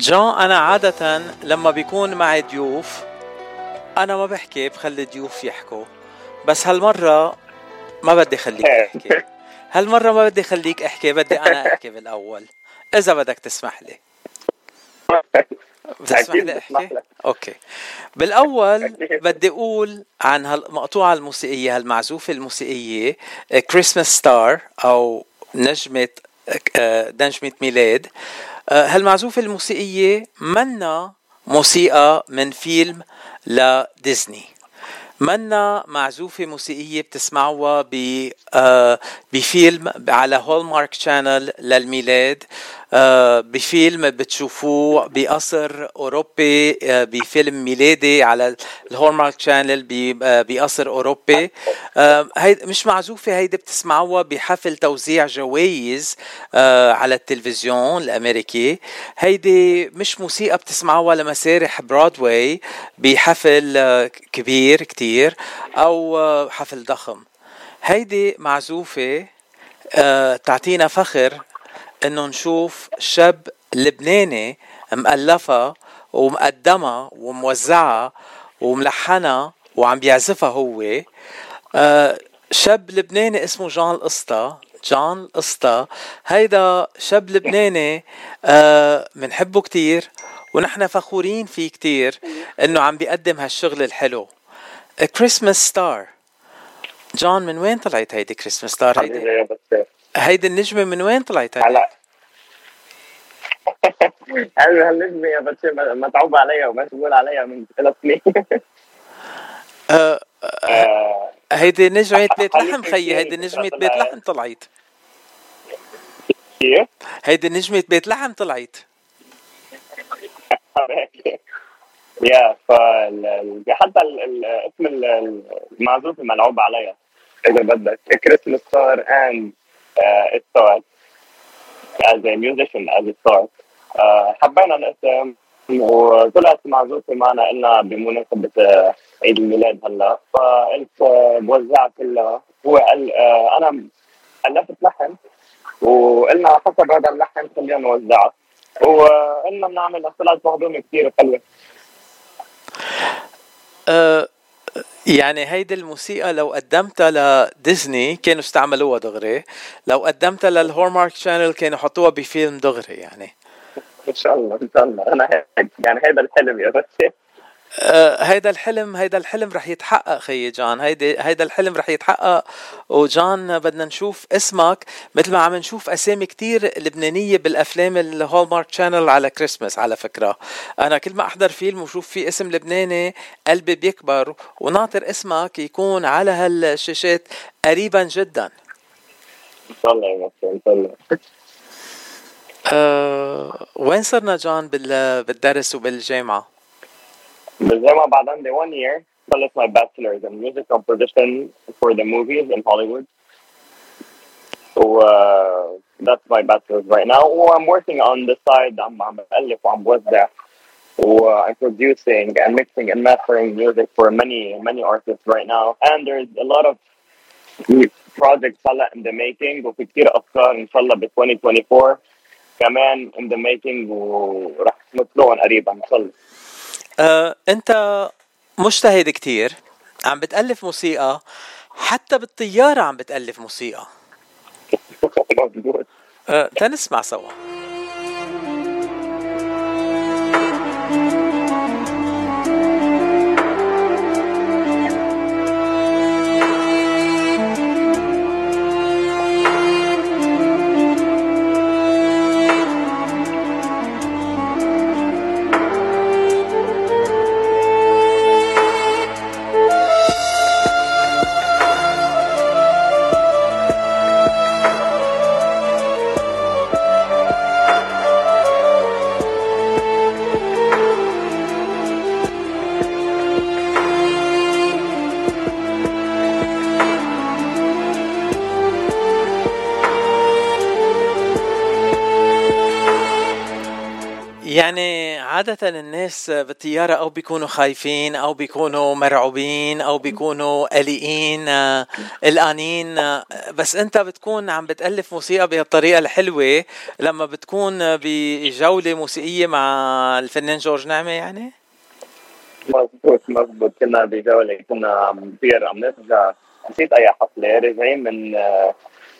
جون أنا عادة لما بيكون معي ضيوف أنا ما بحكي بخلي الضيوف يحكوا. بس هالمرة ما بدي خليك تحكي. هالمرة ما بدي خليك احكي بدي أنا احكي بالأول. إذا بدك تسمح لي. بتسمح لي أحكي؟ okay. بالأول بدي أقول عن هالمقطوعة الموسيقية هالمعزوفة الموسيقية Christmas Star أو نجمة آه، نجمة ميلاد. هالمعزوفه الموسيقية؟ منا موسيقى من فيلم لديزني منا معزوفة موسيقية بتسمعوها آه، بفيلم على Hallmark Channel للميلاد. بفيلم بتشوفوه بقصر أوروبي آه، بفيلم ميلادي على ال Hallmark Channel بقصر أوروبي. هيدي مش معزوفة هيدي بتسمعوها بحفل توزيع جوائز على التلفزيون الأمريكي. هيدي مش موسيقى بتسمعوها لمسارح برودواي بحفل كبير كتير أو حفل ضخم. هيدي معزوفة تعطينا فخر إنه نشوف شاب لبناني مؤلفة ومقدمة وموزعة وملحنة وعم بيعزفها هو. آه، شاب لبناني اسمه جان الأسطى جان الأسطى هيدا شاب لبناني بنحبه آه كتير ونحن فخورين فيه كتير إنه عم بيقدم هالشغل الحلو. Christmas Star جون من وين طلعت هيدي Christmas Star هيدي؟ هيدي النجمة من وين طلعت هلا. هذه هالنجمة يا بس متعوب عليها ومشغول عليها من ثلاث سنين. آه، آه، هيدي نجمة بيت لحم خيي هيدي نجمة بيت لحم طلعت. كيف؟ هيدي نجمة بيت لحم طلعت. يا ف حتى اسم المعزوف ملعوب عليها. إذا بدك Christmas Star and as a musician as a start uh, حبينا نقسم وطلعت معزوفة معنا قلنا بمناسبة عيد الميلاد هلا. فقلت بوزعها كلها هو قال أنا ألفت لحن وقلنا حسب هذا اللحن خلينا نوزعها وقلنا بنعمل طلعت مهضومة كثير حلوة. يعني هيدي الموسيقى لو قدمتها لديزني كانوا استعملوها دغري. لو قدمتها لل Hallmark Channel كانوا حطوها بفيلم دغري يعني. إن شاء الله إن شاء الله. أنا هيك يعني هيدا الحلم يا بس هيدا الحلم هيدا الحلم رح يتحقق خيي جان. هيدا هيدا الحلم رح يتحقق. وجان بدنا نشوف اسمك مثل ما عم نشوف أسامي كتير لبنانية بالأفلام ال Hallmark Channel على كريسمس على فكرة. أنا كل ما أحضر فيلم وشوف في اسم لبناني قلبي بيكبر. وناطر اسمك يكون على هالشاشات قريبا جدا. ان شاء الله ان شاء الله أه وين صرنا جان بالدرس وبالجامعة؟ بالجامعة بعد عندي one year خلص my bachelor's in music composition for the movies in Hollywood. So uh, that's my bachelor's right now. I'm working on the side عم عم بألف وعم بوزع و I'm producing and mixing and mastering music for many many artists right now. And there's a lot of projects هلا in the making وفي كثير أفكار إن شاء الله ب 2024 كمان in the making ورح نطلعهم قريبا إن شاء الله. آه، انت مجتهد كتير عم بتألف موسيقى حتى بالطيارة عم بتألف موسيقى. آه، تنسمع سوا. يعني عادة الناس بالطيارة أو بيكونوا خايفين أو بيكونوا مرعوبين أو بيكونوا قلقين قلقانين. بس أنت بتكون عم بتألف موسيقى بهالطريقة الحلوة لما بتكون بجولة موسيقية مع الفنان جورج نعمة يعني؟ مضبوط مضبوط كنا بجولة كنا عم نطير عم نرجع. نسيت أي حفلة راجعين من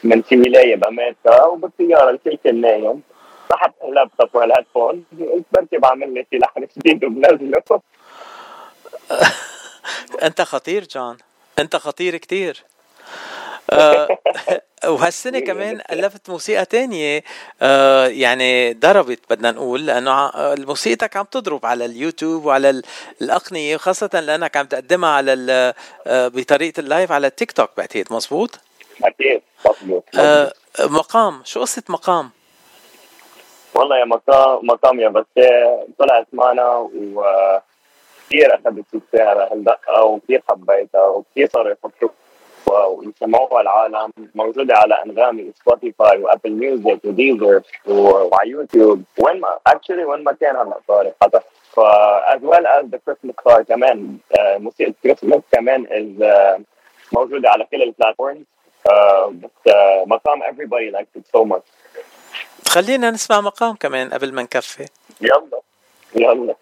من في ولاية بأمريكا وبالطيارة الكل كان نايم سحبت ال laptop وال headphone. قلت بركي بعمل لي شي لحن جديد وبنزله. انت خطير جون انت خطير كتير. آه، وهالسنة كمان ألفت موسيقى تانية. آه، يعني ضربت بدنا نقول لأنه موسيقتك عم تضرب على اليوتيوب وعلى الأقنية وخاصة لأنك عم تقدمها على آه، بطريقة ال live على التيك توك بعتقد مزبوط؟ أكيد مزبوط مقام شو قصة مقام؟ والله يا مقام مقام يا بس طلعت معنا و كثير اخذت فيها هالدقه وكثير حبيتها وكثير صاروا يحطوا ويسمعوها العالم موجودة على أنغامي Spotify و Apple Music و Deezer وعلى يوتيوب. وين ما actually وين ما كان هلا صار حتى. ف as well as the Christmas star كمان uh, موسيقى كريسمس كمان uh, موجودة على كل البلاتفورمز uh, بس مقام everybody likes it so much. خلينا نسمع مقام كمان قبل ما نكفي. يلا يلا.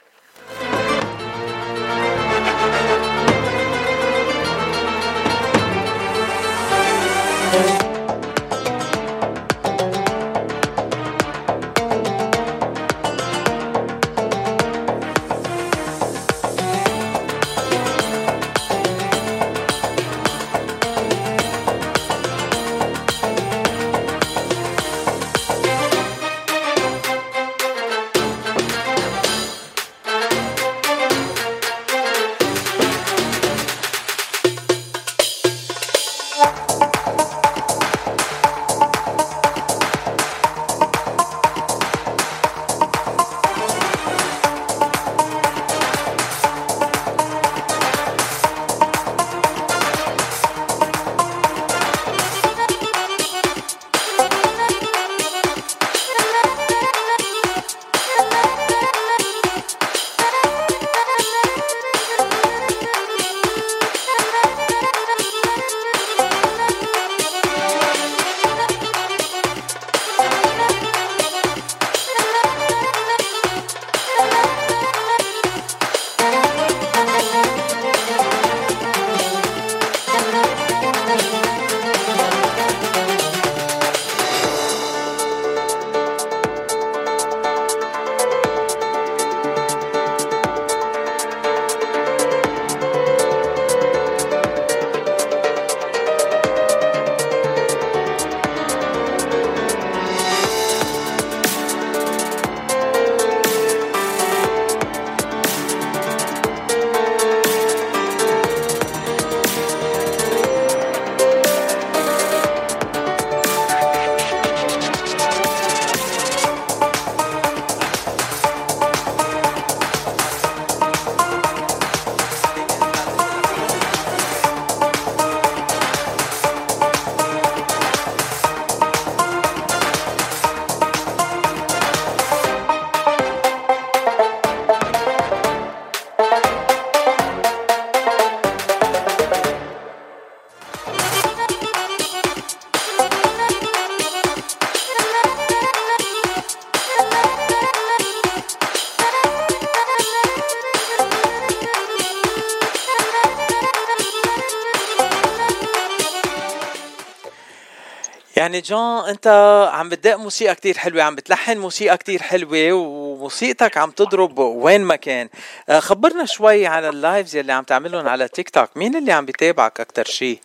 يعني جون انت عم بتدق موسيقى كتير حلوة عم بتلحن موسيقى كتير حلوة وموسيقتك عم تضرب وين ما كان. آه، خبرنا شوي عن ال lives يلي عم تعملهم على تيك توك. مين اللي عم بيتابعك أكثر شيء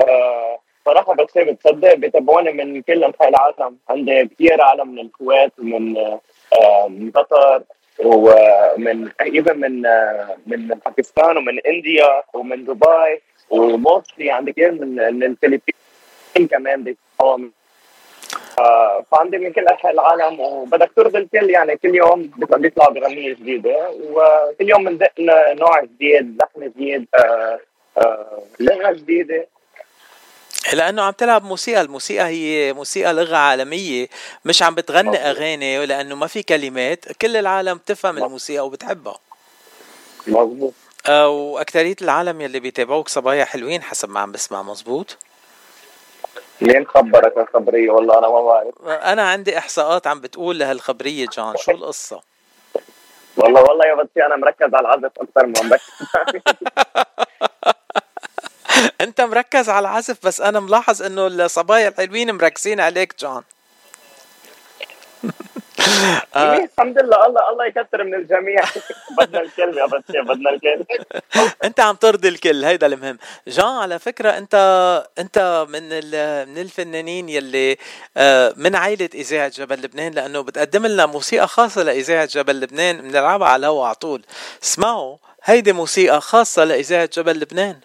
آه، صراحة بس بتصدق بيتابعوني من كل أنحاء العالم، عندي كثير عالم من الكويت ومن آه، من قطر ومن أيضا من من باكستان ومن India ومن دبي. وموستلي عندي كثير من الفلبين كمان بيتقوم آه فعندي من كل انحاء العالم وبدك ترضي الكل يعني كل يوم بيطلع بغنية جديدة وكل يوم بندق نوع جديد لحن جديد آه آه لغة جديدة. لأنه عم تلعب موسيقى الموسيقى هي موسيقى لغة عالمية مش عم بتغني أغاني لأنه ما في كلمات كل العالم بتفهم الموسيقى وبتحبها. مظبوط. آه، واكثريه العالم يلي بيتابعوك صبايا حلوين حسب ما عم بسمع مزبوط مين خبرك الخبرية؟ والله أنا ما بعرف. أنا عندي إحصاءات عم بتقول لهالخبرية جان. شو القصة؟ والله والله يا بطي أنا مركز على العزف أكثر ما مركز أنت مركز على العزف بس أنا ملاحظ إنه الصبايا الحلوين مركزين عليك جان. الحمد لله. الله الله يكثر من الجميع. بدنا الكل يا بس بدنا الكل انت عم ترضي الكل هيدا المهم. جان على فكرة انت انت من من الفنانين يلي آه، من عائله إذاعة جبل لبنان لأنه بتقدم لنا موسيقى خاصة لإذاعة جبل لبنان بنلعبها على الهواء على طول. اسمعوا هيدي موسيقى خاصة لإذاعة جبل لبنان.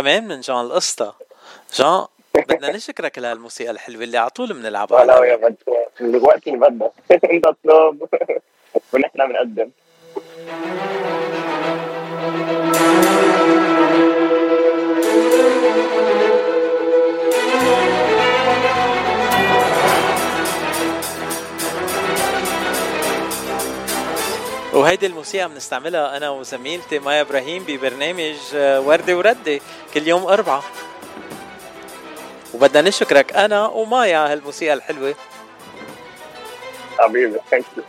وكمان من جان القسطى جان بدنا نشكرك لهالموسيقى الحلوة اللي على طول بنلعبها لا يا بد الوقت اللي بدك انت اطلب ونحن بنقدم. وهيدي الموسيقى بنستعملها أنا وزميلتي مايا إبراهيم ببرنامج آه، وردة وردة كل يوم أربعة. وبدنا نشكرك أنا ومايا هالموسيقى الحلوة. حبيبي ثانك يو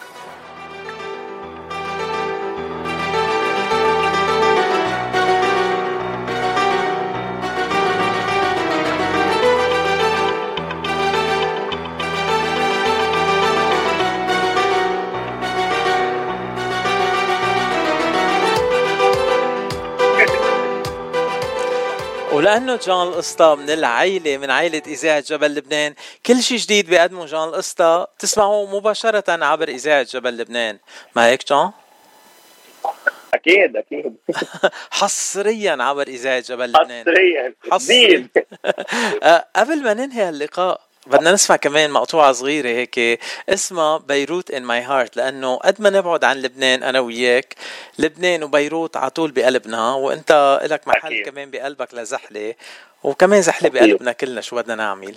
ولأنه جان الأسطى من العائله من عائله إذاعة جبل لبنان. كل شيء جديد بيقدمه جان الأسطى تسمعوه مباشرة عبر إذاعة جبل لبنان. ما هيك جان؟ أكيد أكيد. حصريا عبر إذاعة جبل لبنان. حصريا. حصريا. آه، قبل ما ننهي اللقاء بدنا نسمع كمان مقطوعة صغيرة هيك. اسمها Beirut in My Heart لأنه قد ما نبعد عن لبنان أنا وياك لبنان وبيروت على طول بقلبنا وأنت لك محل أكيد. كمان بقلبك لزحلة وكمان زحلة بقلبنا كلنا شو بدنا نعمل.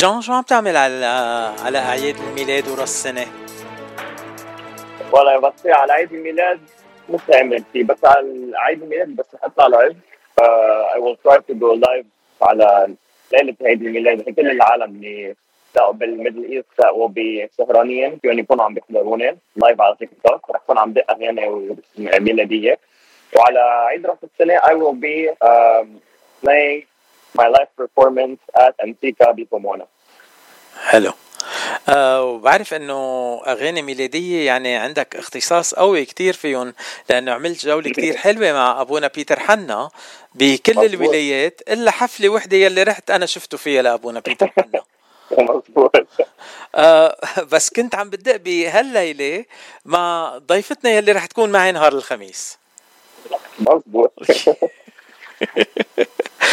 جون شو عم تعمل على على اعياد الميلاد وراس السنة؟ والله بس على عيد الميلاد مش عملت شيء بس على عيد الميلاد بس اطلع live I will try to go live على ليلة عيد الميلاد. كل العالم اللي بال Middle East that will be سهرانين فيهم يكونوا عم بيحضروني live على تيك توك. رح اكون عم دق أغاني ميلادية. وعلى عيد رأس السنة I will be um, my live performance at Antica ببومونا حلو. أه وبعرف إنه أغاني ميلادية يعني عندك اختصاص قوي كتير فيهم لأنه عملت جولة كتير حلوة مع أبونا بيتر حنا بكل مزبوط. الولايات إلا حفلة وحدة يلي رحت أنا شفته فيها لأبونا بيتر حنا. مزبوط آه بس كنت عم بدق بهالليلة مع ضيفتنا يلي رح تكون معي نهار الخميس. مزبوط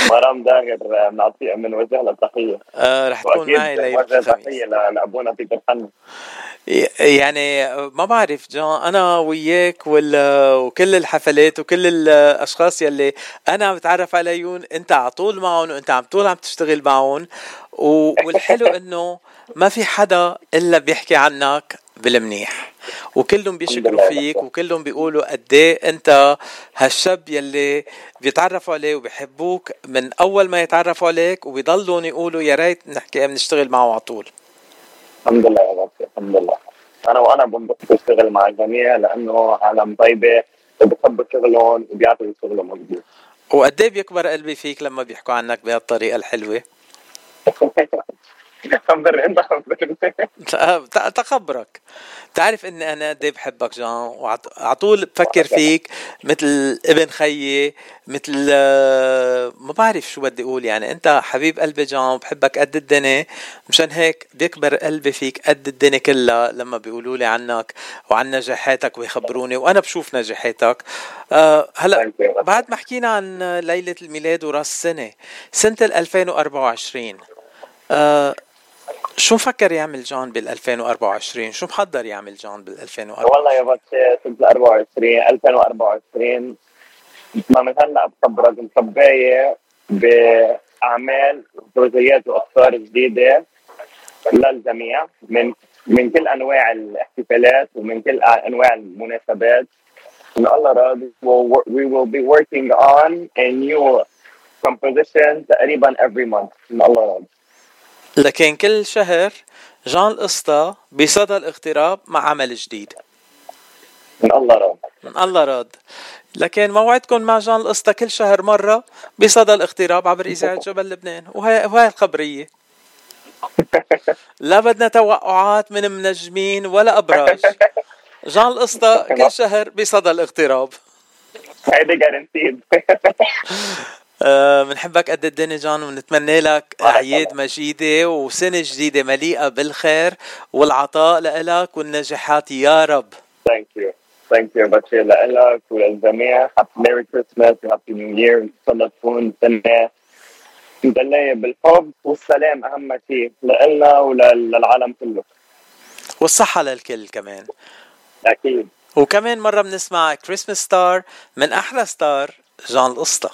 مرام داهر بنعطيها بنوجه لها تحيه آه رح تكون معي ليلة تحيه لابونا بيتر حنا يعني ما بعرف جان أنا وياك وكل الحفلات وكل الأشخاص يلي أنا عم بتعرف عليهم أنت على طول معهم وأنت عم طول عم تشتغل معهم. والحلو إنه ما في حدا إلا بيحكي عنك. بالمنيح وكلهم بيشكروا فيك وكلهم بيقولوا قد إيه أنت هالشاب يلي بيتعرفوا عليه وبيحبوك من أول ما يتعرفوا عليك وبيضلوا يقولوا يا ريت نحكي بنشتغل معه على طول. الحمد لله يا رب الحمد لله. أنا وأنا بنبسط اشتغل مع الجميع لأنه عالم طيبة وبحبوا شغلهم وبيعطوا شغلهم مضبوط وقد إيه بيكبر قلبي فيك لما بيحكوا عنك بهالطريقة الحلوة؟ تخبرك بتعرف اني أنا قد بحبك جان وعلى طول بفكر فيك مثل ابن خيي مثل ما بعرف شو بدي أقول. يعني أنت حبيب قلبي جان وبحبك قد الدنيا. مشان هيك بيكبر قلبي فيك قد الدنيا كلها لما بيقولوا لي عنك وعن نجاحاتك ويخبروني وأنا بشوف نجاحاتك. أه هلأ بعد ما حكينا عن ليلة الميلاد وراس السنة سنة 2024 أه شو مفكر يعمل جون بال 2024 شو محضر يعمل جون بال 2024 والله يا بس سنه 24 2024 ما من هلا بخبرك مخبايه بأعمال وبروجيات وأفكار جديدة للجميع من من كل أنواع الاحتفالات ومن كل أنواع المناسبات. إن الله راد we will be working on a new composition تقريبا every month. إن الله راد لكن كل شهر جان القسطى بصدى الاغتراب مع عمل جديد. من الله راد. من الله راد. لكن موعدكم مع جان القسطى كل شهر مرة بصدى الاغتراب عبر إذاعة جبل لبنان. وهي, وهي الخبرية لا بدنا توقعات من منجمين ولا أبراج. جان القسطى كل شهر بصدى الاغتراب هيدي guaranteed بنحبك قد الدنيا جان ونتمنى لك أعياد مجيدة وسنة جديدة مليئة بالخير والعطاء لك والنجاحات يا رب. thank you thank you باتشي لك وللجميع. happy Merry Christmas و happy New Year ان شاء الله تكون سنة مليئة بالحب والسلام أهم شيء لنا وللعالم كله. والصحة للكل كمان. أكيد. وكمان مرة بنسمع كريسماس ستار من أحلى ستار جان القسطى